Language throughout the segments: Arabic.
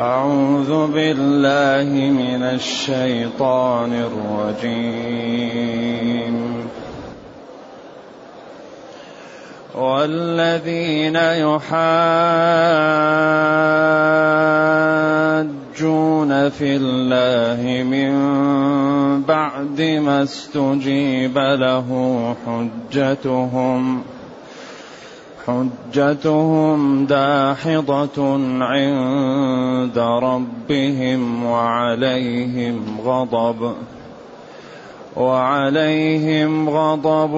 أعوذ بالله من الشيطان الرجيم. والذين يحاجون في الله من بعد ما استجيب له حجتهم حجتهم داحضة عند ربهم وعليهم غضب وعليهم غضب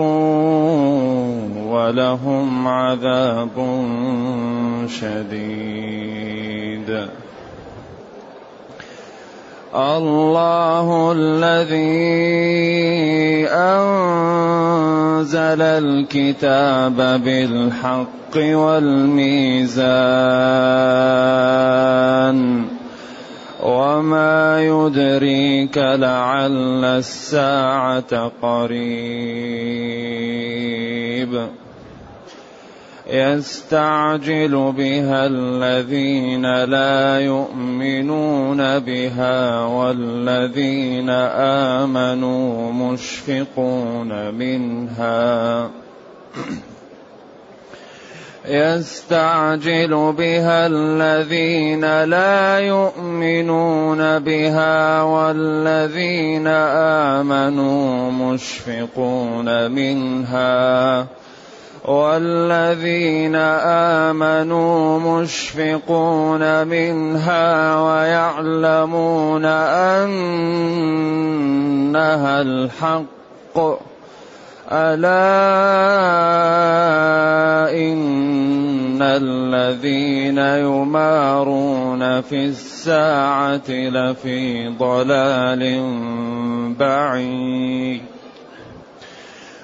ولهم عذاب شديد. الله الذي أنزل الكتاب بالحق والميزان وما يدريك لعل الساعة قريب يستعجل بها الذين لا يؤمنون بها والذين آمنوا مشفقون منها. يستعجل بها الذين لا يؤمنون بها والذين آمنوا مشفقون منها. والذين آمنوا مشفقون منها ويعلمون أنها الحق. ألا إن الذين يمارون في الساعة لفي ضلال بعيد.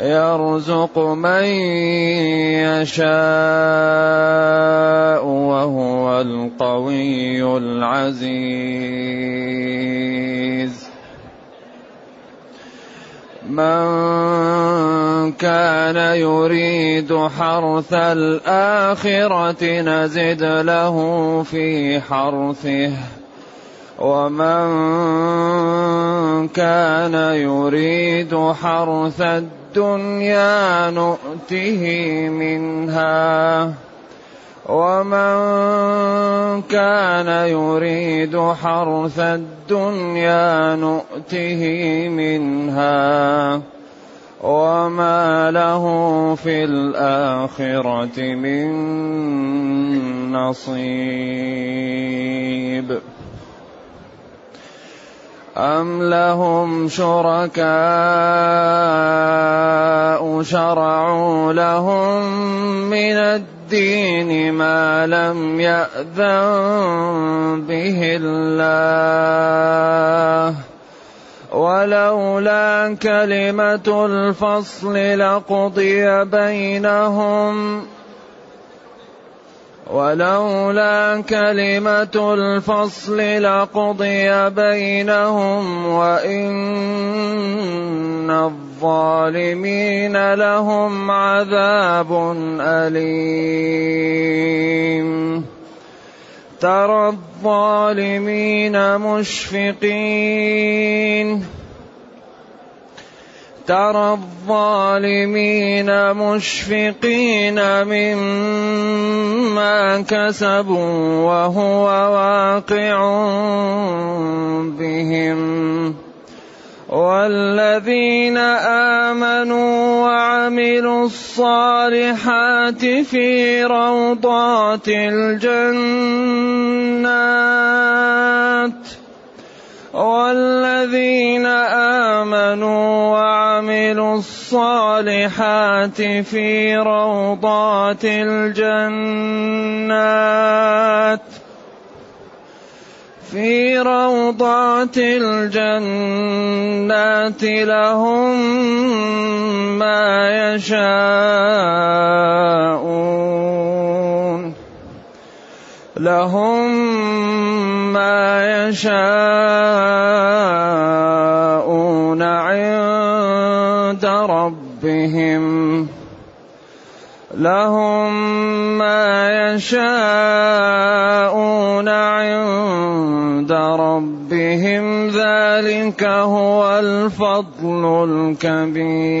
يرزق من يشاء وهو القوي العزيز. من كان يريد حرث الآخرة نزد له في حرثه. ومن كان يريد حرث الدنيا نؤته منها ومن كان يريد حرث الدنيا نؤته منها وما له في الآخرة من نصيب. أم لهم شركاء شرعوا لهم من الدين ما لم يأذن به الله ولولا كلمة الفصل لقضي بينهم ولولا كلمة الفصل لقضي بينهم وإن الظالمين لهم عذاب أليم. ترى الظالمين مشفقين. ترى الظالمين مشفقين مما كسبوا وهو واقع بهم. والذين امنوا وعملوا الصالحات في روضات الجنات والذين آمنوا وعملوا الصالحات في روضات الجنات في روضات الجنات لهم ما يشاءون لهم ما يشاءون عند ربهم. لهم ما يشاءون عند ربهم. ذلك هو الفضل الكبير.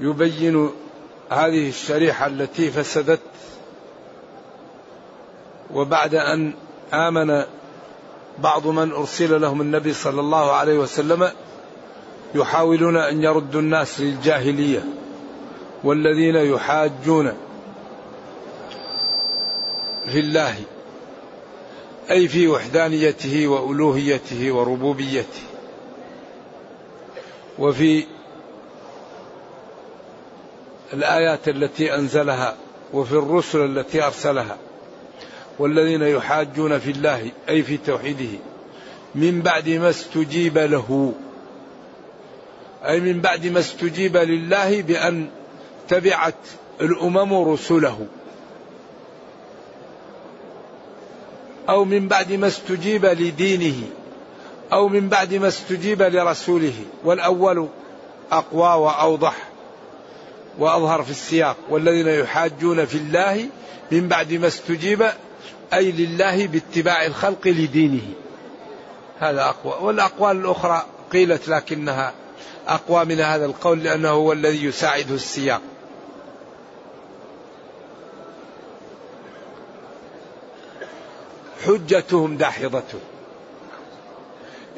يبين هذه الشريحة التي فسدت وبعد أن آمن بعض من أرسل لهم النبي صلى الله عليه وسلم يحاولون أن يردوا الناس للجاهلية والذين يحاجون في الله أي في وحدانيته وألوهيته وربوبيته وفي الآيات التي أنزلها وفي الرسل التي أرسلها والذين يحاجون في الله أي في توحيده من بعد ما استجيب له أي من بعد ما استجيب لله بأن تبعت الأمم رسله. أو من بعد ما استجيب لدينه أو من بعد ما استجيب لرسوله والأول أقوى وأوضح. وأظهر في السياق والذين يحاجون في الله من بعد ما استجيب أي لله باتباع الخلق لدينه. هذا أقوى. والأقوال الأخرى قيلت لكنها أقوى من هذا القول لأنه هو الذي يساعده السياق. حجتهم داحضة.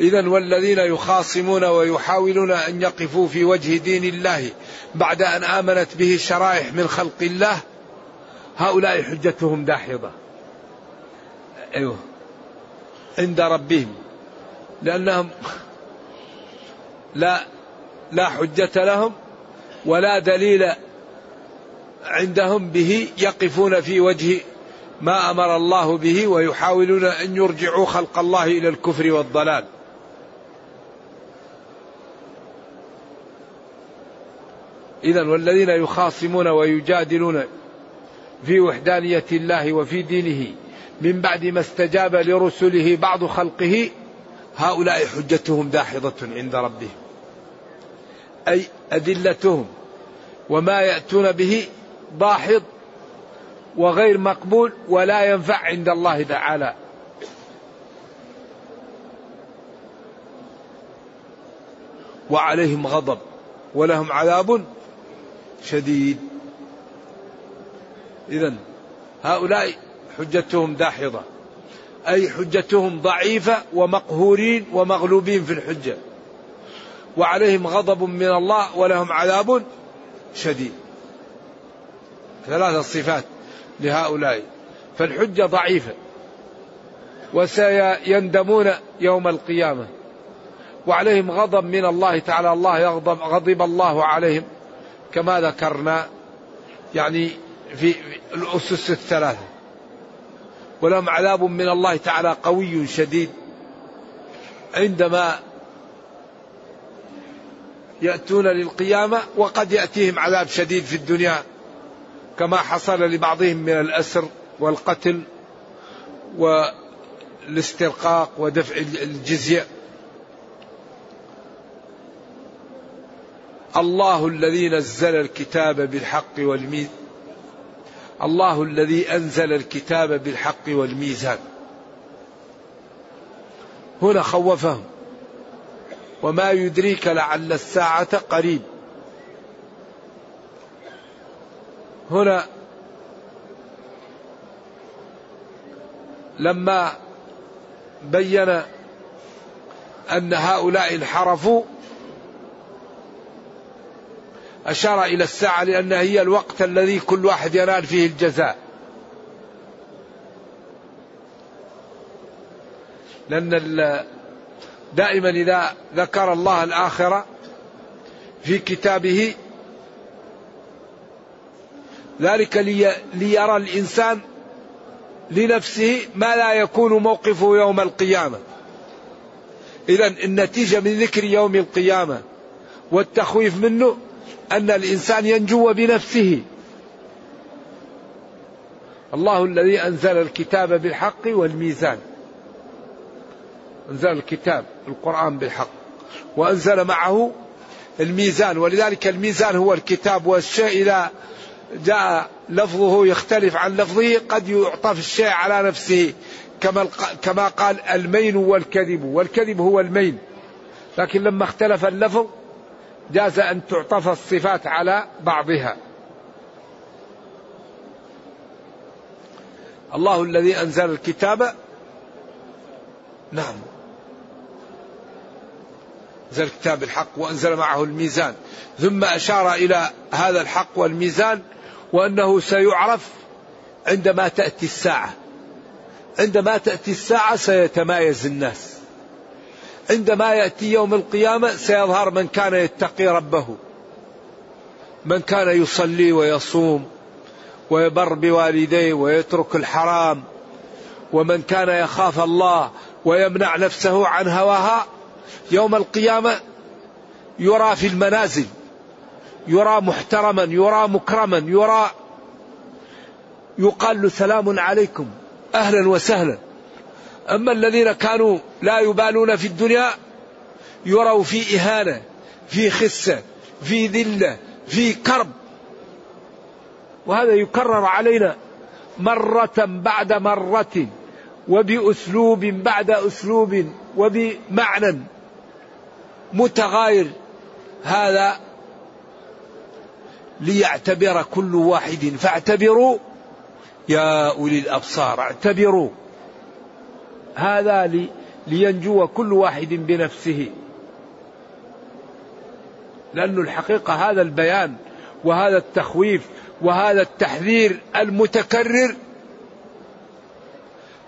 إذا والذين يخاصمون ويحاولون أن يقفوا في وجه دين الله بعد أن آمنت به شرائح من خلق الله هؤلاء حجتهم داحضة. أيوه. عند ربهم. لأنهم لا لا حجة لهم ولا دليل عندهم به يقفون في وجه ما أمر الله به ويحاولون أن يرجعوا خلق الله إلى الكفر والضلال. اذا والذين يخاصمون ويجادلون في وحدانية الله وفي دينه من بعد ما استجاب لرسله بعض خلقه هؤلاء حجتهم داحضة عند ربهم. أي أدلتهم وما يأتون به ضاحض وغير مقبول ولا ينفع عند الله تعالى وعليهم غضب ولهم عذاب شديد. اذا هؤلاء حجتهم داحضة. أي حجتهم ضعيفة ومقهورين ومغلوبين في الحجة. وعليهم غضب من الله ولهم عذاب شديد. ثلاث صفات لهؤلاء. فالحجة ضعيفة. وسيندمون يوم القيامة. وعليهم غضب من الله تعالى. الله يغضب غضب الله عليهم. كما ذكرنا يعني في الأسس الثلاثة. ولهم عذاب من الله تعالى قوي شديد عندما يأتون للقيامة وقد يأتيهم عذاب شديد في الدنيا كما حصل لبعضهم من الأسر والقتل والاسترقاق ودفع الجزية. الله الذي نزل الكتاب بالحق والميزان الله الذي أنزل الكتاب بالحق والميزان. هنا خوفهم. وما يدريك لعل الساعة قريب. هنا لما بين أن هؤلاء انحرفوا أشار إلى الساعة لأنها هي الوقت الذي كل واحد ينال فيه الجزاء. لأن دائما إذا ذكر الله الآخرة في كتابه ذلك لي ليرى الإنسان لنفسه ما لا يكون موقفه يوم القيامة. إذا النتيجة من ذكر يوم القيامة والتخويف منه أن الإنسان ينجو بنفسه. الله الذي أنزل الكتاب بالحق والميزان. أنزل الكتاب القرآن بالحق. وأنزل معه الميزان. ولذلك الميزان هو الكتاب. والشيء إذا جاء لفظه يختلف عن لفظه قد يعطف الشيء على نفسه. كما كما قال المين والكذب. والكذب هو المين. لكن لما اختلف اللفظ جاز أن تعطف الصفات على بعضها. الله الذي أنزل الكتاب. نعم. أنزل الكتاب الحق وأنزل معه الميزان. ثم أشار إلى هذا الحق والميزان وأنه سيعرف عندما تأتي الساعة. عندما تأتي الساعة سيتمايز الناس. عندما يأتي يوم القيامة سيظهر من كان يتقي ربه. من كان يصلي ويصوم ويبر بوالديه ويترك الحرام. ومن كان يخاف الله ويمنع نفسه عن هواها يوم القيامة يرى في المنازل يرى محترما يرى مكرما يرى يقال له سلام عليكم أهلا وسهلا. أما الذين كانوا لا يبالون في الدنيا يروا في إهانة في خسة في ذلة في كرب. وهذا يكرر علينا مرة بعد مرة وبأسلوب بعد أسلوب وبمعنى متغاير. هذا ليعتبر كل واحد فاعتبروا يا أولي الأبصار اعتبروا. هذا لي لينجو كل واحد بنفسه. لأن الحقيقة هذا البيان وهذا التخويف وهذا التحذير المتكرر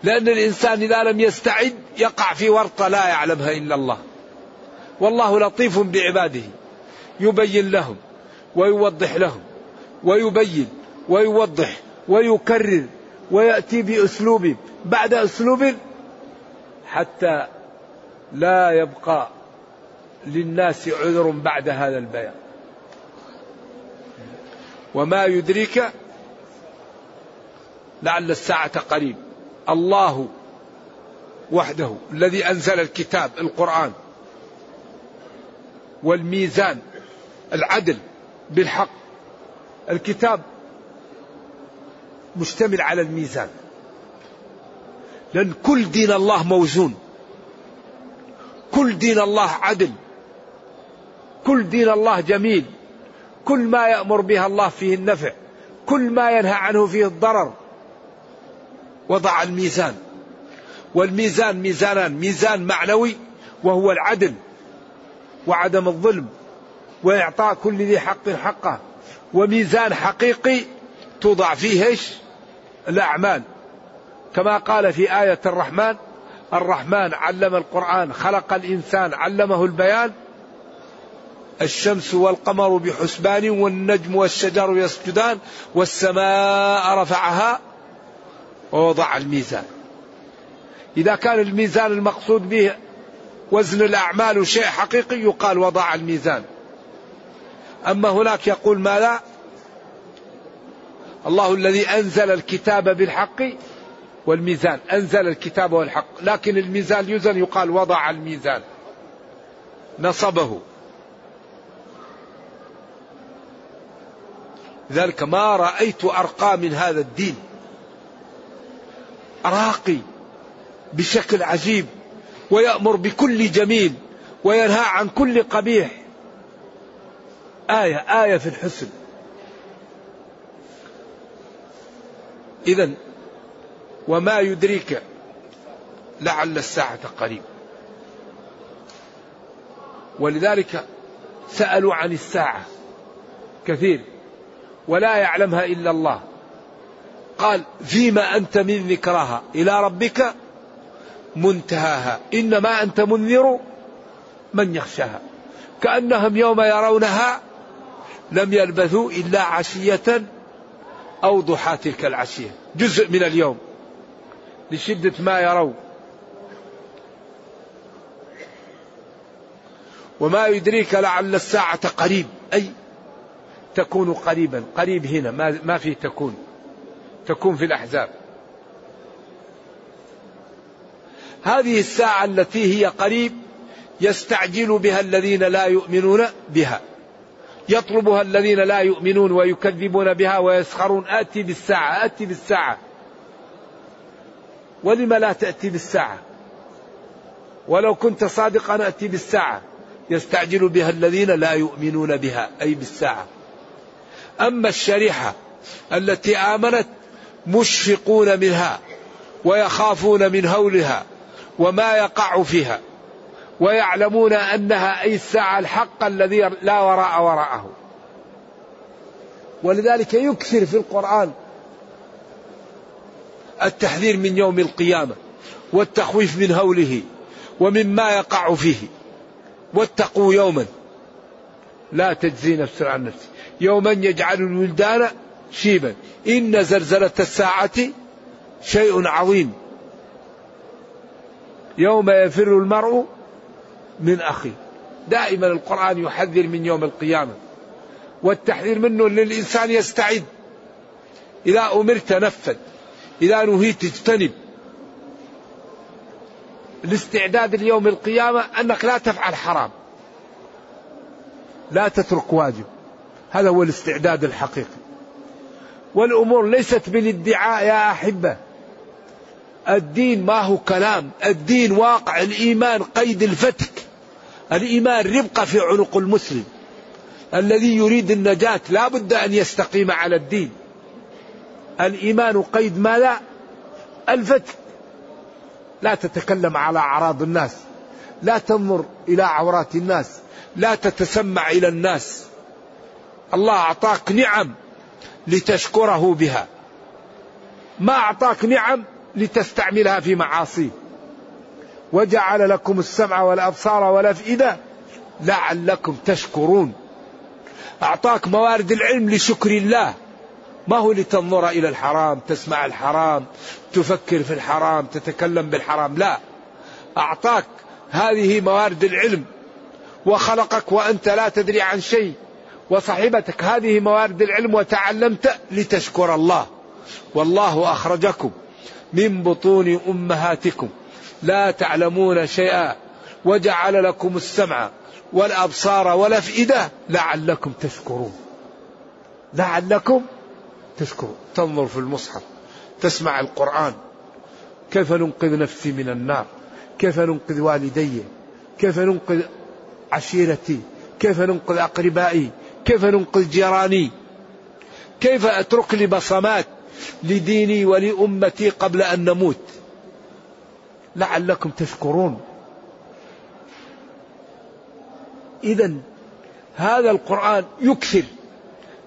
لأن الإنسان إذا لم يستعد يقع في ورطة لا يعلمها إلا الله. والله لطيف بعباده. يبين لهم ويوضح لهم ويبين ويوضح ويكرر ويأتي بأسلوب بعد أسلوب حتى لا يبقى للناس عذر بعد هذا البيان. وما يدريك لعل الساعة قريب. الله وحده الذي أنزل الكتاب القرآن والميزان العدل بالحق. الكتاب مشتمل على الميزان. لأن كل دين الله موزون. كل دين الله عدل. كل دين الله جميل. كل ما يأمر به الله فيه النفع. كل ما ينهى عنه فيه الضرر. وضع الميزان. والميزان ميزانان. ميزان معنوي وهو العدل وعدم الظلم وإعطاء كل ذي حق حقه. وميزان حقيقي توضع فيه؟ الأعمال. كما قال في آية الرحمن الرحمن علم القرآن خلق الإنسان علمه البيان الشمس والقمر بحسبان والنجم والشجر يسجدان والسماء رفعها ووضع الميزان. إذا كان الميزان المقصود به وزن الأعمال شيء حقيقي يقال وضع الميزان. أما هناك يقول ماذا؟ الله الذي أنزل الكتاب بالحق والميزان. أنزل الكتاب والحق. لكن الميزان يزن يقال وضع الميزان. نصبه. لذلك ما رأيت أرقى من هذا الدين. راقي بشكل عجيب. ويأمر بكل جميل. وينهى عن كل قبيح. آية آية في الحسن. إذا وما يدريك لعل الساعة قريب. ولذلك سألوا عن الساعة كثير ولا يعلمها إلا الله. قال فيما أنت من ذكرها إلى ربك منتهاها. إنما أنت منذر من يخشاها. كأنهم يوم يرونها لم يلبثوا إلا عشية أو ضحى تلك العشية. جزء من اليوم. لشدة ما يروا. وما يدريك لعل الساعة قريب. أي تكون قريبا. قريب هنا. ما, فيه تكون. تكون في الأحزاب. هذه الساعة التي هي قريب يستعجل بها الذين لا يؤمنون بها. يطلبها الذين لا يؤمنون ويكذبون بها ويسخرون. آتي بالساعة. آتي بالساعة. ولم لا تأتي بالساعة؟ ولو كنت صادقا أتي بالساعة. يستعجل بها الذين لا يؤمنون بها أي بالساعة. أما الشريحة التي آمنت مشفقون منها ويخافون من هولها وما يقع فيها ويعلمون أنها أي الساعة الحق الذي لا وراء وراءه. ولذلك يكثر في القرآن التحذير من يوم القيامة والتخويف من هوله ومما يقع فيه. واتقوا يوما لا تجزي نفس عن نفس. يوما يجعل الولدان شيبا. إن زلزلة الساعة شيء عظيم. يوم يفر المرء من أخيه. دائما القرآن يحذر من يوم القيامة. والتحذير منه أن الإنسان يستعد. إذا أمرت نفذ إذا نهيت اجتنب. الاستعداد ليوم القيامة أنك لا تفعل حرام. لا تترك واجب. هذا هو الاستعداد الحقيقي. والأمور ليست بالادعاء يا أحبة. الدين ما هو كلام. الدين واقع. الإيمان قيد الفتك. الإيمان ربقة في عنق المسلم. الذي يريد النجاة لا بد أن يستقيم على الدين. الإيمان قيد ما لا الفتك لا تتكلم على أعراض الناس لا تنظر إلى عورات الناس لا تتسمع إلى الناس. الله أعطاك نعم لتشكره بها. ما أعطاك نعم لتستعملها في معاصيه. وجعل لكم السمع والأبصار والأفئدة لعلكم تشكرون. أعطاك موارد العلم لشكر الله. ما هو لتنظر إلى الحرام تسمع الحرام تفكر في الحرام تتكلم بالحرام لا. أعطاك هذه موارد العلم وخلقك وأنت لا تدري عن شيء وصاحبتك هذه موارد العلم وتعلمت لتشكر الله. والله أخرجكم من بطون أمهاتكم. لا تعلمون شيئا وجعل لكم السمع والأبصار والأفئدة لعلكم تشكرون. لعلكم تشكرون تنظر في المصحف تسمع القرآن. كيف ننقذ نفسي من النار؟ كيف ننقذ والدي؟ كيف ننقذ عشيرتي؟ كيف ننقذ أقربائي؟ كيف ننقذ جيراني؟ كيف أترك لي بصمات لديني ولأمتي قبل أن نموت؟ لعلكم تشكرون. إذا هذا القرآن يكثر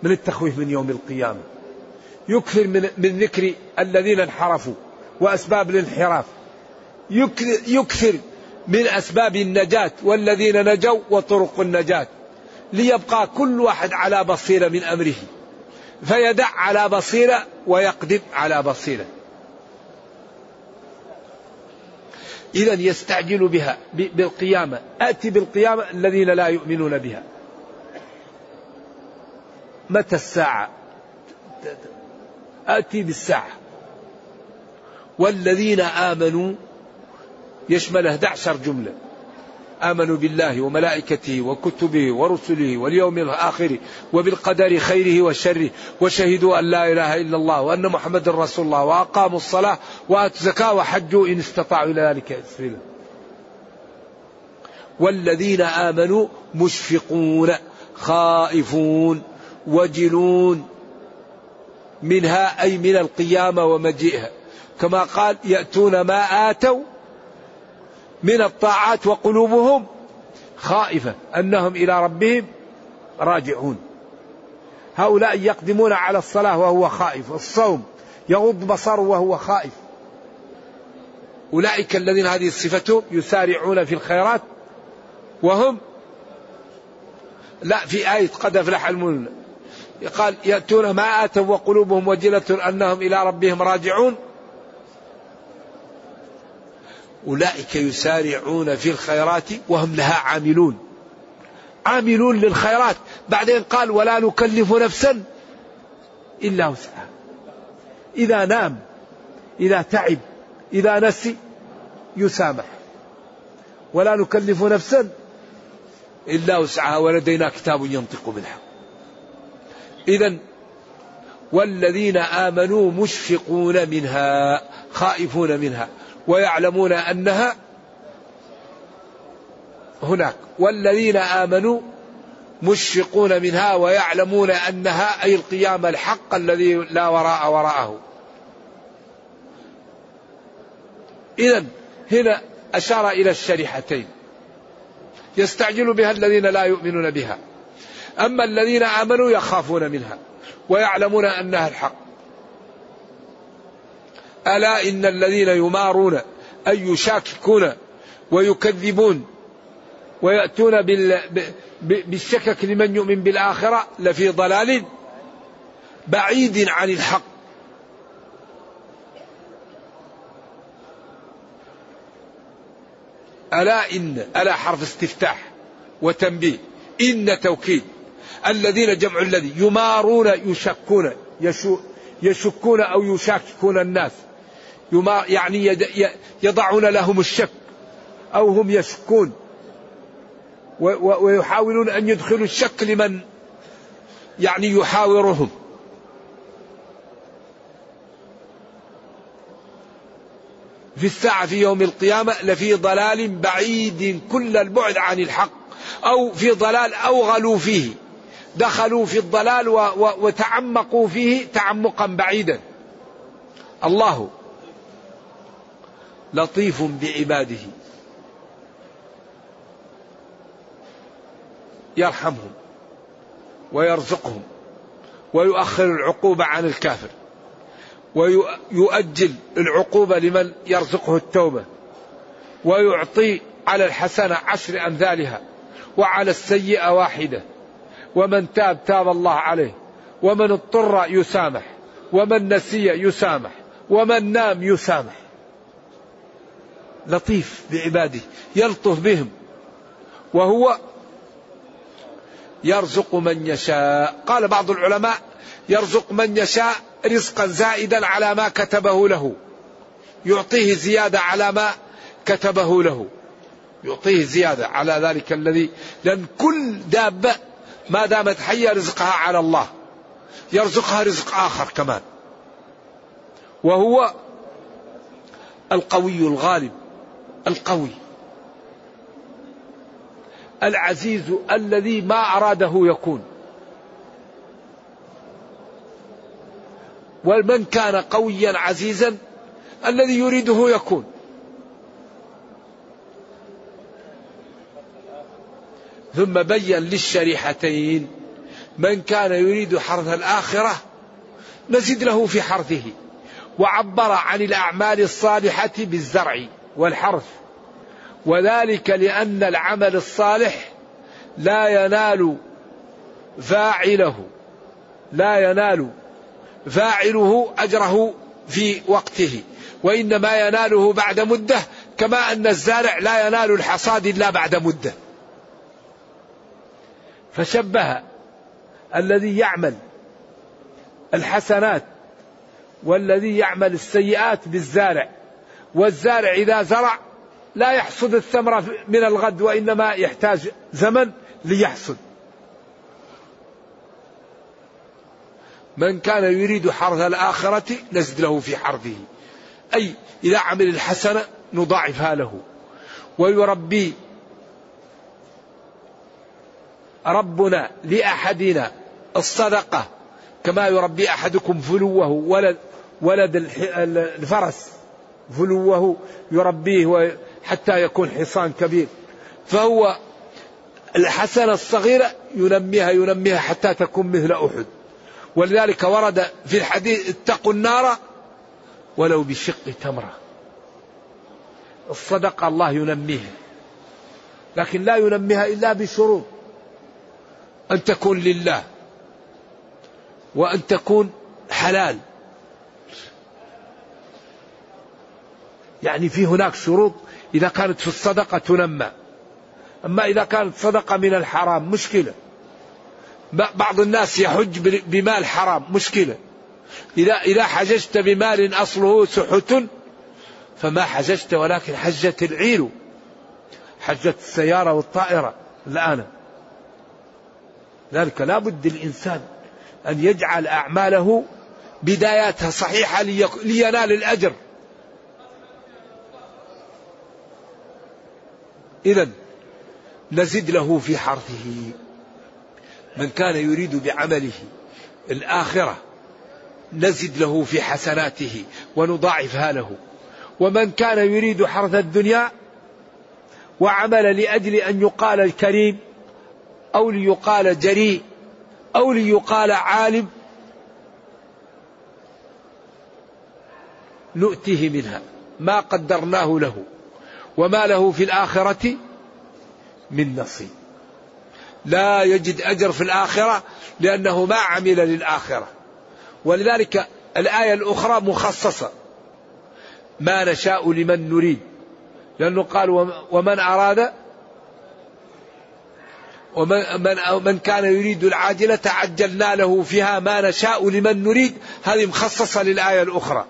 من التخويف من يوم القيامة. يكثر من, من ذكر الذين انحرفوا وأسباب الانحراف. يكثر من أسباب النجاة والذين نجوا وطرق النجاة. ليبقى كل واحد على بصيرة من أمره. فيدع على بصيرة ويقدم على بصيرة. إذا يستعجل بها بالقيامة. آتي بالقيامة الذين لا يؤمنون بها. متى الساعة؟ آتي بالساعة. والذين آمنوا يشمل 11 جملة. آمنوا بالله وملائكته وكتبه ورسله واليوم الآخر وبالقدر خيره وشره وشهدوا أن لا إله إلا الله وأن محمد رسول الله وأقاموا الصلاة وآتوا الزكاة وحجوا إن استطاعوا إلى ذلك سبيلا. والذين آمنوا مشفقون خائفون وجلون. منها أي من القيامة ومجيئها. كما قال يأتون ما آتوا من الطاعات وقلوبهم خائفة أنهم إلى ربهم راجعون. هؤلاء يقدمون على الصلاة وهو خائف. الصوم يغض بصره وهو خائف. أولئك الذين هذه صفتهم يسارعون في الخيرات وهم لا في آية قد أفلح المؤمنون. قال يأتون ما آتوا وقلوبهم وجلة أنهم إلى ربهم راجعون. أولئك يسارعون في الخيرات وهم لها عاملون. عاملون للخيرات. بعدين قال ولا نكلف نفسا إلا وسعها. إذا نام إذا تعب إذا نسي يسامح. ولا نكلف نفسا إلا وسعها. ولدينا كتاب ينطق بالحق. إذا والذين آمنوا مشفقون منها خائفون منها ويعلمون أنها هناك. والذين آمنوا مشفقون منها ويعلمون أنها أي القيامة الحق الذي لا وراء وراءه. إذا هنا أشار إلى الشريحتين. يستعجل بها الذين لا يؤمنون بها. أما الذين آمنوا يخافون منها ويعلمون أنها الحق. ألا إن الذين يمارون أي يشاككون ويكذبون ويأتون بالشكك لمن يؤمن بالآخرة لفي ضلال بعيد عن الحق. ألا إن ألا حرف استفتاح وتنبيه. إن توكيد. الذين جمع الذي يمارون يشكون يشو يشكون أو يشاككون الناس. يعني يضعون لهم الشك أو هم يشكون. ويحاولون أن يدخلوا الشك لمن يعني يحاورهم. في الساعة في يوم القيامة لفي ضلال بعيد كل البعد عن الحق أو في ضلال أو غلوا فيه. دخلوا في الضلال وتعمقوا فيه تعمقا بعيدا. الله لطيف بعباده. يرحمهم ويرزقهم ويؤخر العقوبة عن الكافر. ويؤجل العقوبة لمن يرزقه التوبة. ويعطي على الحسنة عشر أمثالها وعلى السيئة واحدة. ومن تاب تاب الله عليه. ومن اضطر يسامح. ومن نسي يسامح. ومن نام يسامح. لطيف بعباده يلطف بهم. وهو يرزق من يشاء. قال بعض العلماء يرزق من يشاء رزقا زائدا على ما كتبه له. يعطيه زيادة على ما كتبه له. يعطيه زيادة على ذلك الذي لأن كل دابة ما دامت حية رزقها على الله يرزقها رزق آخر كمان. وهو القوي الغالب القوي. العزيز الذي ما أراده يكون. ومن كان قويا عزيزا الذي يريده يكون. ثم بين للشريحتين من كان يريد حرث الآخرة نزد له في حرثه وعبر عن الأعمال الصالحة بالزرع والحرث. وذلك لأن العمل الصالح لا ينال فاعله لا ينال فاعله أجره في وقته وإنما يناله بعد مدة كما أن الزارع لا ينال الحصاد إلا بعد مدة. فشبه الذي يعمل الحسنات والذي يعمل السيئات بالزارع والزارع إذا زرع لا يحصد الثمرة من الغد وإنما يحتاج زمن ليحصد. من كان يريد حرث الآخرة نزد له في حرثه. أي إذا عمل الحسنة نضاعفها له. ويربي ربنا لأحدنا الصدقة كما يربي أحدكم فلوه ولد ولد الفرس فلوه يربيه حتى يكون حصان كبير. فهو الحسنة الصغيرة ينميها ينميها حتى تكون مثل أحد. ولذلك ورد في الحديث اتقوا النار ولو بشق تمرة. الصدقة الله ينميها لكن لا ينميها إلا بشروط. أن تكون لله وأن تكون حلال. يعني في هناك شروط إذا كانت في الصدقة تنمى. أما إذا كانت صدقة من الحرام مشكلة. بعض الناس يحج بمال حرام مشكلة. إذا إذا حججت بمال أصله سحت فما حججت ولكن حجت العير. حجت السيارة والطائرة الآن. ذلك لا بد الإنسان أن يجعل أعماله بداياتها صحيحة لينال الأجر. إذا نزد له في حرثه من كان يريد بعمله الآخرة نزد له في حسناته ونضاعفها له. ومن كان يريد حرث الدنيا وعمل لأجل أن يقال الكريم أو ليقال جريء أو ليقال عالم نؤتيه منها. ما قدرناه له وما له في الآخرة من نصيب. لا يجد أجر في الآخرة لأنه ما عمل للآخرة. ولذلك الآية الأخرى مخصصة. ما نشاء لمن نريد. لأنه قال ومن أراد ومن من, من كان يريد العاجلة عجلنا له فيها ما نشاء لمن نريد. هذه مخصصة للآية الأخرى.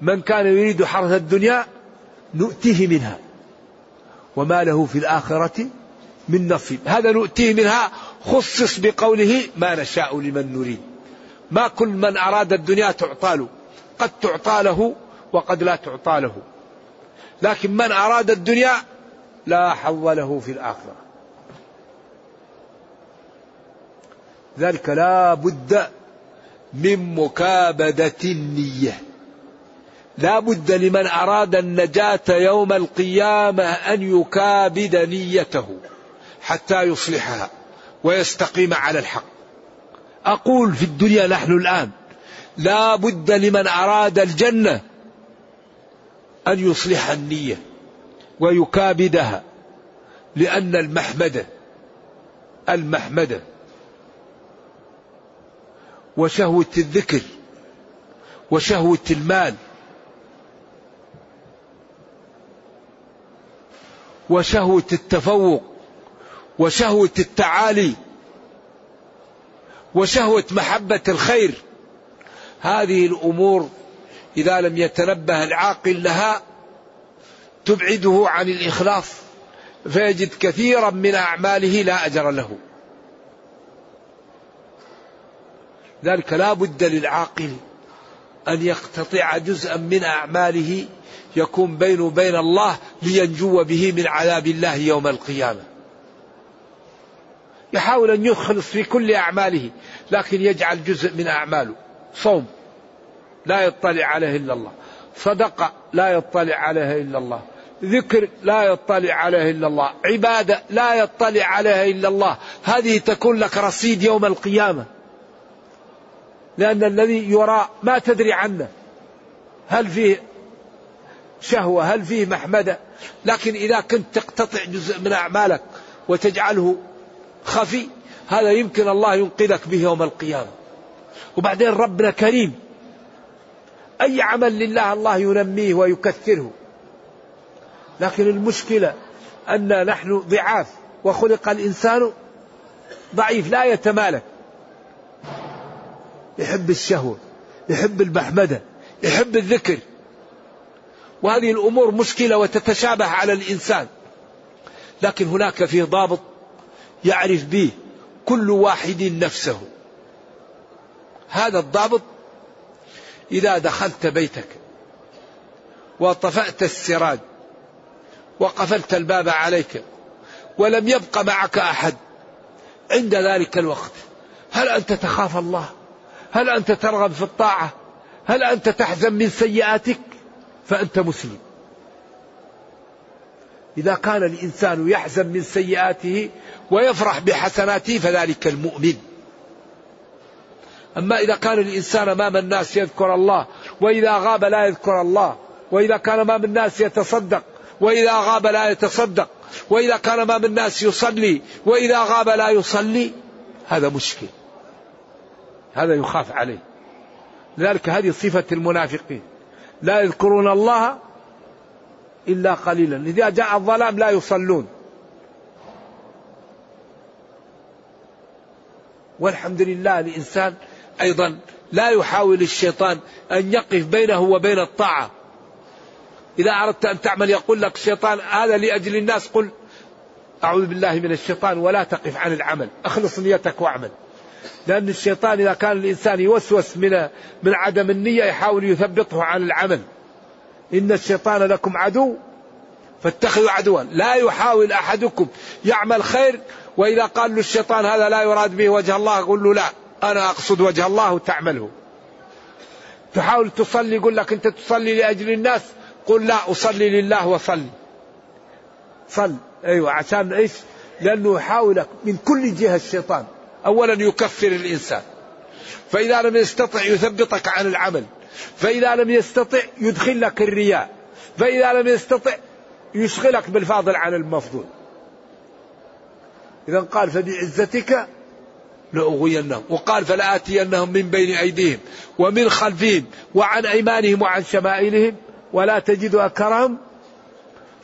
من كان يريد حرث الدنيا نؤتيه منها. وما له في الآخرة من نصيب. هذا نؤتيه منها خصص بقوله ما نشاء لمن نريد. ما كل من أراد الدنيا تعطى له. قد تعطى له وقد لا تعطى له. لكن من أراد الدنيا لا حظ له في الآخرة. ذلك لا بد من مكابدة النية. لا بد لمن أراد النجاة يوم القيامة أن يكابد نيته حتى يصلحها ويستقيم على الحق. أقول في الدنيا نحن الآن لا بد لمن أراد الجنة أن يصلح النية. ويكابدها لأن المحمدة المحمدة وشهوة الذكر وشهوة المال. وشهوة التفوق وشهوة التعالي. وشهوة محبة الخير. هذه الأمور إذا لم يتنبه العاقل لها تبعده عن الإخلاص فيجد كثيرا من أعماله لا أجر له. ذلك لا بد للعاقل أن يقتطع جزءا من أعماله يكون بينه وبين الله لينجو به من عذاب الله يوم القيامة. يحاول أن يخلص في كل أعماله لكن يجعل جزء من أعماله. صوم لا يطلع عليه إلا الله. صدقة لا يطلع عليها إلا الله. ذكر لا يطلع عليه إلا الله عبادة لا يطلع عليها إلا الله هذه تكون لك رصيد يوم القيامة. لأن الذي يرى ما تدري عنه هل فيه شهوة هل فيه محمدة لكن إذا كنت تقتطع جزء من أعمالك وتجعله خفي هذا يمكن الله ينقذك به يوم القيامة. وبعدين ربنا كريم أي عمل لله الله ينميه ويكثره. لكن المشكلة أن نحن ضعاف وخلق الإنسان ضعيف لا يتمالك. يحب الشهوة يحب المحمدة يحب الذكر. وهذه الأمور مشكلة وتتشابه على الإنسان. لكن هناك فيه ضابط يعرف به كل واحد نفسه. هذا الضابط إذا دخلت بيتك وطفأت السراج وقفلت الباب عليك ولم يبق معك أحد. عند ذلك الوقت هل أنت تخاف الله؟ هل أنت ترغب في الطاعة؟ هل أنت تحزن من سيئاتك؟ فأنت مسلم. إذا كان الإنسان يحزن من سيئاته ويفرح بحسناته فذلك المؤمن. أما إذا كان الإنسان أمام الناس يذكر الله وإذا غاب لا يذكر الله وإذا كان أمام الناس يتصدق وإذا غاب لا يتصدق وإذا كان أمام الناس يصلي وإذا غاب لا يصلي هذا مشكل. هذا يخاف عليه. لذلك هذه صفة المنافقين. لا يذكرون الله إلا قليلا. إذا جاء الظلام لا يصلون. والحمد لله الإنسان أيضا لا يحاول الشيطان أن يقف بينه وبين الطاعة. إذا أردت أن تعمل يقول لك الشيطان هذا لأجل الناس قل أعوذ بالله من الشيطان ولا تقف عن العمل أخلص نيتك واعمل. لأن الشيطان إذا كان الإنسان يوسوس من من عدم النية يحاول يثبطه عن العمل. إن الشيطان لكم عدو فاتخذوا عدوا. لا يحاول أحدكم يعمل خير وإذا قال له الشيطان هذا لا يراد به وجه الله يقول له لا أنا أقصد وجه الله وتعمله تحاول تصلي يقول لك أنت تصلي لأجل الناس قل لا أصلي لله وصلي صل. أيوة عشان إيش؟ لأنه يحاولك من كل جهة الشيطان. أولا يكفر الإنسان. فإذا لم يستطع يثبطك عن العمل. فإذا لم يستطع يدخل لك الرياء. فإذا لم يستطع يشغلك بالفاضل عن المفضول. إذا قال فبعزتك لأغوينهم. وقال فلآتينهم من بين أيديهم ومن خلفهم وعن أيمانهم وعن شمائلهم. ولا تجد أكرهم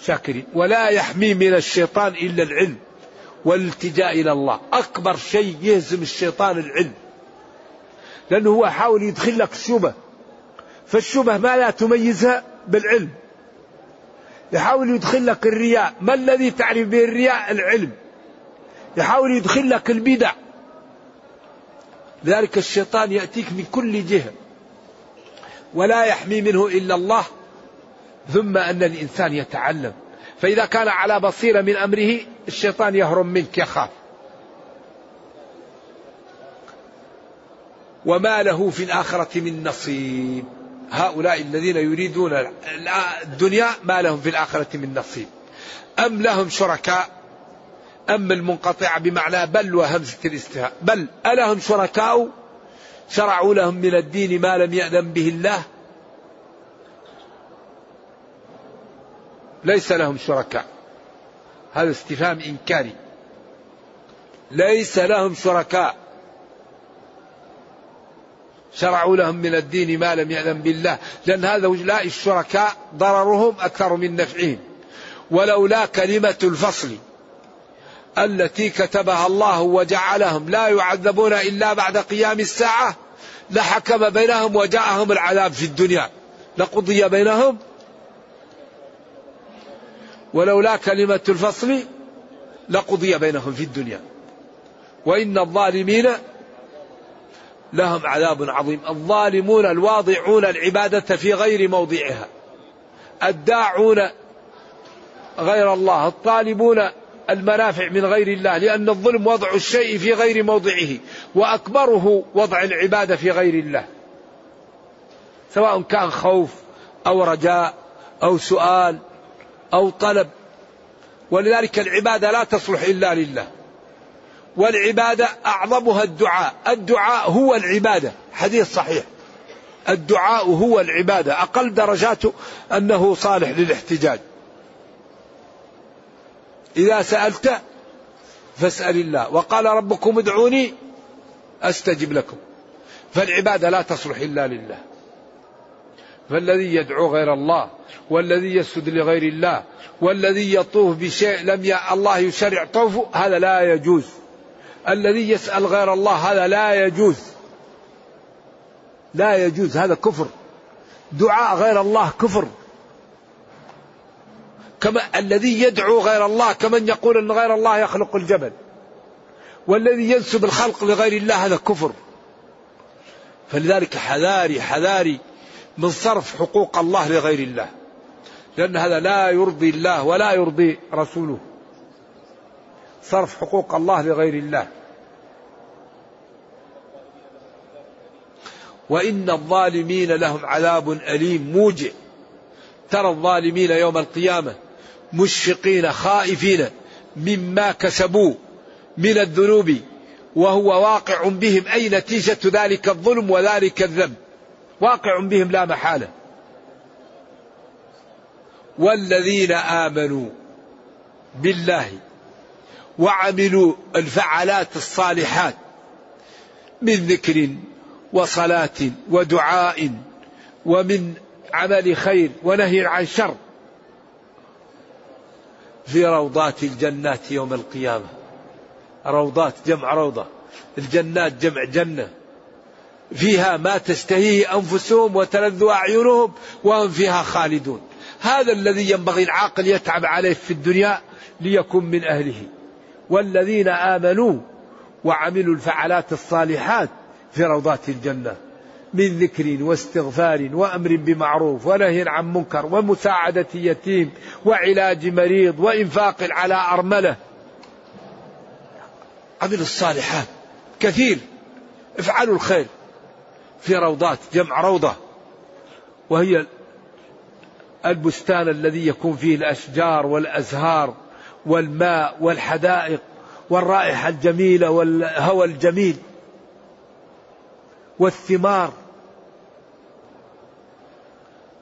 شاكرين. ولا يحمي من الشيطان إلا العلم والالتجاء إلى الله. أكبر شيء يهزم الشيطان العلم. لأنه هو حاول يدخل لك الشبه فالشبه ما لا تميزها بالعلم. يحاول يدخل لك الرياء. ما الذي تعرف به الرياء؟ العلم. يحاول يدخل لك البدع. لذلك الشيطان يأتيك من كل جهة. ولا يحمي منه إلا الله. ثم أن الإنسان يتعلم. فإذا كان على بصيرة من أمره الشيطان يهرم منك يخاف. وما له في الآخرة من نصيب. هؤلاء الذين يريدون الدنيا ما لهم في الآخرة من نصيب. أم لهم شركاء؟ أم المنقطعة بمعنى بل وهمزة الاستهاء بل ألهم شركاء؟ شرعوا لهم من الدين ما لم يأذن به الله؟ ليس لهم شركاء. هذا استفهام إنكاري. ليس لهم شركاء. شرعوا لهم من الدين ما لم يأذن بالله. لأن هذا لا الشركاء ضررهم أكثر من نفعهم. ولولا كلمة الفصل التي كتبها الله وجعلهم لا يعذبون إلا بعد قيام الساعة لحكم بينهم وجاءهم العذاب في الدنيا. لقضي بينهم ولولا كلمة الفصل لقضي بينهم في الدنيا. وإن الظالمين لهم عذاب عظيم. الظالمون الواضعون العبادة في غير موضعها. الداعون غير الله. الطالبون المنافع من غير الله. لأن الظلم وضع الشيء في غير موضعه. وأكبره وضع العبادة في غير الله. سواء كان خوف أو رجاء أو سؤال أو طلب. ولذلك العبادة لا تصلح إلا لله. والعبادة أعظمها الدعاء. الدعاء هو العبادة. حديث صحيح. الدعاء هو العبادة. أقل درجاته أنه صالح للاحتجاج. إذا سألت فاسأل الله. وقال ربكم ادعوني أستجب لكم. فالعبادة لا تصلح إلا لله. فالذي يدعو غير الله والذي يسجد لغير الله والذي يطوف بشيء لم ي... الله يشرع طوفه هذا لا يجوز. الذي يسأل غير الله هذا لا يجوز. لا يجوز هذا كفر. دعاء غير الله كفر. كما الذي يدعو غير الله كمن يقول إن غير الله يخلق الجبل. والذي ينسب الخلق لغير الله هذا كفر. فلذلك حذاري حذاري. من صرف حقوق الله لغير الله. لأن هذا لا يرضي الله ولا يرضي رسوله. صرف حقوق الله لغير الله. وإن الظالمين لهم عذاب أليم موجع. ترى الظالمين يوم القيامة مشفقين خائفين مما كسبوا من الذنوب وهو واقع بهم أي نتيجة ذلك الظلم وذلك الذنب. واقع بهم لا محالة. والذين آمنوا بالله وعملوا الفعلات الصالحات من ذكر وصلاة ودعاء ومن عمل خير ونهي عن شر في روضات الجنات يوم القيامة. روضات جمع روضة. الجنات جمع جنة. فيها ما تشتهيه أنفسهم وتلذ أعينهم وهم فيها خالدون. هذا الذي ينبغي العاقل يتعب عليه في الدنيا ليكون من أهله. والذين آمنوا وعملوا الفعلات الصالحات في روضات الجنة من ذكر واستغفار وأمر بمعروف ونهي عن منكر ومساعدة يتيم وعلاج مريض وإنفاق على أرملة. عمل الصالحات. كثير. افعلوا الخير. في روضات جمع روضة. وهي البستان الذي يكون فيه الأشجار والأزهار والماء والحدائق والرائحة الجميلة والهوى الجميل والثمار.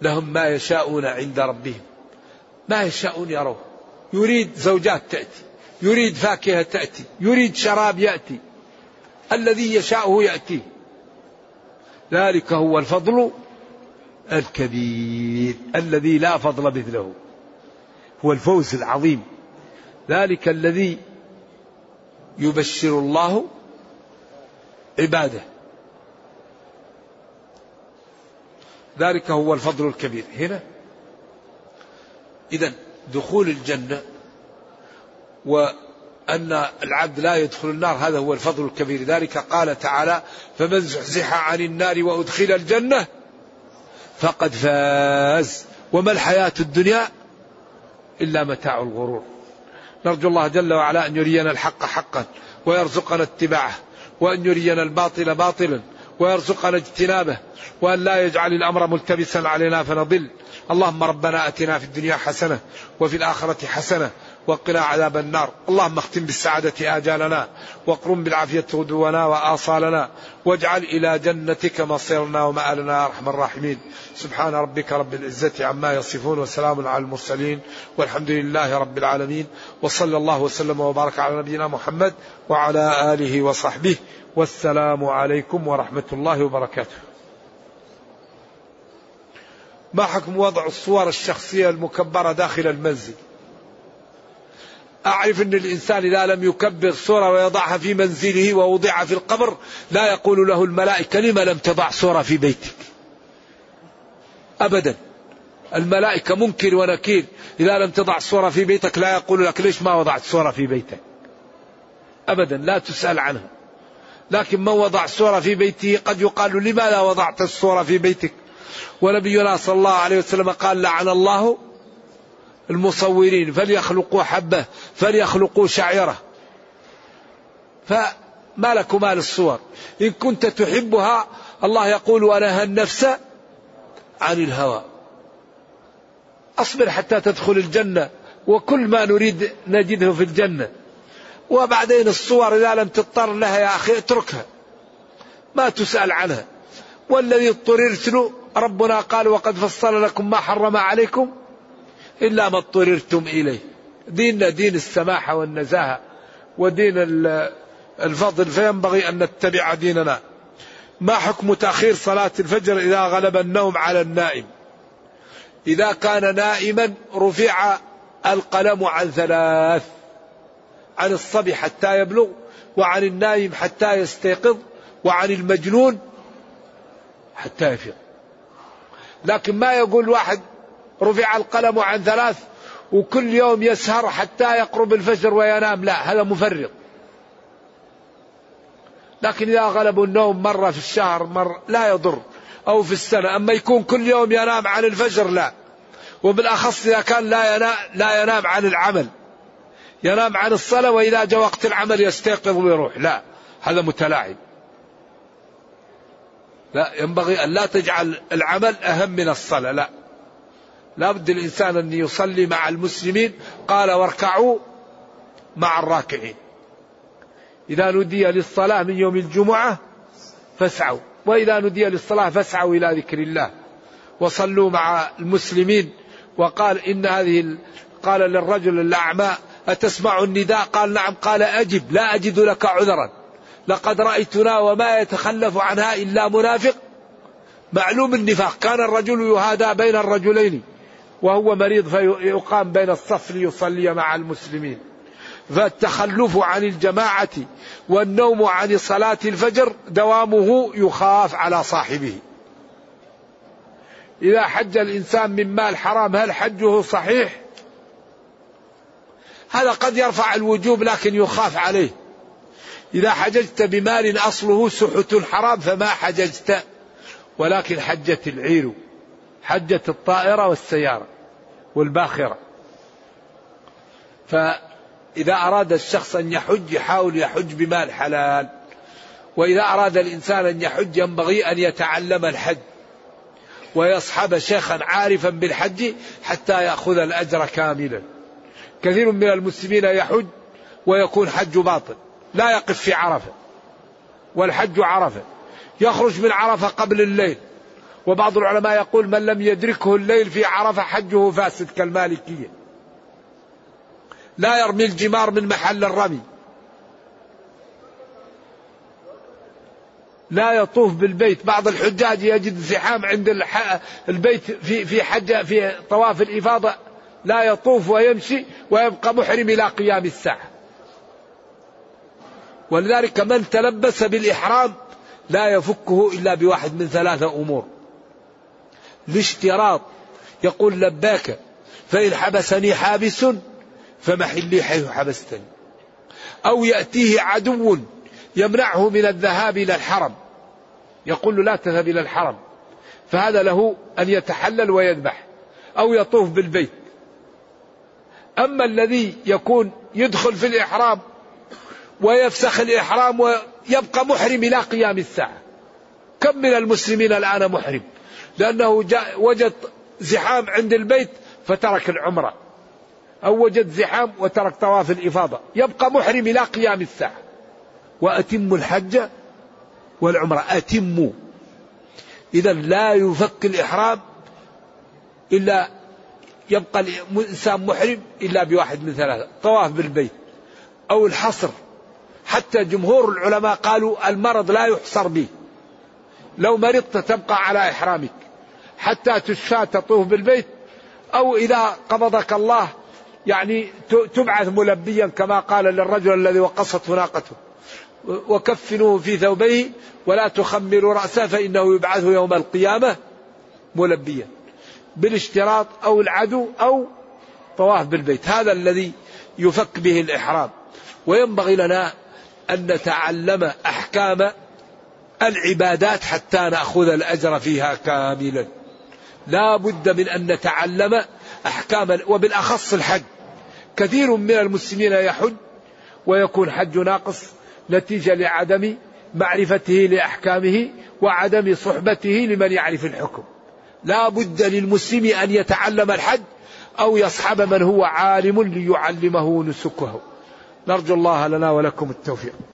لهم ما يشاءون عند ربهم. ما يشاءون يروه. يريد زوجات تأتي يريد فاكهة تأتي يريد شراب يأتي. الذي يشاءه يأتيه. ذلك هو الفضل الكبير الذي لا فضل مثله. هو الفوز العظيم. ذلك الذي يبشر الله عباده. ذلك هو الفضل الكبير. هنا. إذا دخول الجنة وأن العبد لا يدخل النار هذا هو الفضل الكبير. ذلك قال تعالى فمن زحزح عن النار وأدخل الجنة فقد فاز. وما الحياة الدنيا إلا متاع الغرور. نرجو الله جل وعلا أن يرينا الحق حقا ويرزقنا اتباعه وأن يرينا الباطل باطلا ويرزقنا اجتنابه وأن لا يجعل الأمر ملتبسا علينا فنضل. اللهم ربنا أتنا في الدنيا حسنة وفي الآخرة حسنة وقنا عذاب النار. اللهم اختم بالسعادة آجالنا واقرم بالعافية غدونا وآصالنا واجعل إلى جنتك مصيرنا ومآلنا يا أرحم الراحمين. سبحان ربك رب العزة عما يصفون وسلام على المرسلين والحمد لله رب العالمين وصلى الله وسلم وبارك على نبينا محمد وعلى آله وصحبه والسلام عليكم ورحمة الله وبركاته. ما حكم وضع الصور الشخصية المكبرة داخل المنزل أعرف أن الإنسان إذا لم يكبر صورة ويضعها في منزله ووضع في القبر لا يقول له الملائكة لما لم تضع صورة في بيتك؟ أبدا. الملائكة منكر ونكير. إذا لم تضع صورة في بيتك لا يقول لك ليش ما وضعت صورة في بيتك؟ أبدا. لا تسأل عنها. لكن من وضع صورة في بيته قد يقال لماذا وضعت الصورة في بيتك؟ ونبينا صلى الله عليه وسلم قال لعن الله المصورين فليخلقوا حبة فليخلقوا شعيرة. فما لك مال الصور. إن كنت تحبها الله يقول ونهى النفس عن الهوى. أصبر حتى تدخل الجنة وكل ما نريد نجده في الجنة. وبعدين الصور إذا لم تضطر لها يا أخي اتركها. ما تسأل عنها. والذي اضطررت له ربنا قال وقد فصل لكم ما حرم عليكم إلا ما اضطررتم إليه. ديننا دين السماحة والنزاهة ودين الفضل فينبغي أن نتبع ديننا. ما حكم تأخير صلاة الفجر إذا غلب النوم على النائم؟ إذا كان نائما رفع القلم عن ثلاث عن الصبي حتى يبلغ وعن النايم حتى يستيقظ وعن المجنون حتى يفيق لكن ما يقول واحد رفع القلم عن ثلاث وكل يوم يسهر حتى يقرب الفجر وينام. لا هذا مفرط لكن إذا غلبوا النوم مرة في الشهر مرة لا يضر. أو في السنة. أما يكون كل يوم ينام عن الفجر لا. وبالأخص إذا كان لا ينام, لا ينام عن العمل. ينام عن الصلاة وإذا جاء وقت العمل يستيقظ ويروح. لا هذا متلاعب. لا ينبغي أن لا تجعل العمل أهم من الصلاة. لا. لا بد الإنسان أن يصلي مع المسلمين. قال واركعوا مع الراكعين. إذا نودي للصلاة من يوم الجمعة فاسعوا. وإذا نودي للصلاة فاسعوا إلى ذكر الله. وصلوا مع المسلمين. وقال إن هذه قال للرجل الأعمى أتسمع النداء؟ قال نعم. قال أجب. لا أجد لك عذرا. لقد رأيتنا وما يتخلف عنها إلا منافق. معلوم النفاق. كان الرجل يهادى بين الرجلين. وهو مريض فيقام بين الصف ليصلي مع المسلمين. فالتخلف عن الجماعة والنوم عن صلاة الفجر دوامه يخاف على صاحبه. إذا حج الإنسان من مال حرام هل حجه صحيح؟ هذا قد يرفع الوجوب لكن يخاف عليه. إذا حججت بمال أصله سحت حرام فما حججت ولكن حجت العير. حجت الطائرة والسيارة والباخرة. فإذا أراد الشخص أن يحج يحاول يحج بمال حلال وإذا أراد الإنسان أن يحج ينبغي أن يتعلم الحج ويصحب شيخا عارفا بالحج حتى يأخذ الأجر كاملا. كثير من المسلمين يحج ويكون حج باطل لا يقف في عرفة والحج عرفة يخرج من عرفة قبل الليل. وبعض العلماء يقول من لم يدركه الليل في عرفة حجه فاسد كالمالكية. لا يرمي الجمار من محل الرمي. لا يطوف بالبيت. بعض الحجاج يجد زحام عند البيت في في حج في طواف الإفاضة. لا يطوف ويمشي ويبقى محرم إلى قيام الساعة. ولذلك من تلبس بالإحرام لا يفكه إلا بواحد من ثلاثة أمور. الاشتراط يقول لباك فإن حبسني حابس فمحلي حيث حبستني. أو يأتيه عدو يمنعه من الذهاب إلى الحرم. يقول له لا تذهب إلى الحرم. فهذا له أن يتحلل ويذبح. أو يطوف بالبيت. أما الذي يكون يدخل في الإحرام ويفسخ الإحرام ويبقى محرم إلى قيام الساعة. كم من المسلمين الآن محرم؟ لأنه جاء وجد زحام عند البيت فترك العمرة. أو وجد زحام وترك طواف الإفاضة. يبقى محرم إلى قيام الساعة. وأتم الحج والعمرة. أتموا إذا لا يفك الإحرام إلا يبقى الإنسان محرم إلا بواحد من ثلاثة. طواف بالبيت أو الحصر. حتى جمهور العلماء قالوا المرض لا يحصر به. لو مرضت تبقى على إحرامك. حتى تشفى تطوف بالبيت أو إذا قبضك الله يعني تبعث ملبيا كما قال للرجل الذي وقصته ناقته وكفنوه في ثوبيه ولا تخمروا رأسه فإنه يبعث يوم القيامة ملبيا. بالاشتراط أو العدو أو طواف بالبيت. هذا الذي يفك به الإحرام. وينبغي لنا أن نتعلم أحكام العبادات حتى نأخذ الأجر فيها كاملا. لا بد من أن نتعلم أحكام وبالأخص الحج. كثير من المسلمين يحج ويكون حج ناقص نتيجة لعدم معرفته لأحكامه وعدم صحبته لمن يعرف الحكم. لا بد للمسلم أن يتعلم الحج أو يصحب من هو عالم ليعلمه نسكه. نرجو الله لنا ولكم التوفيق.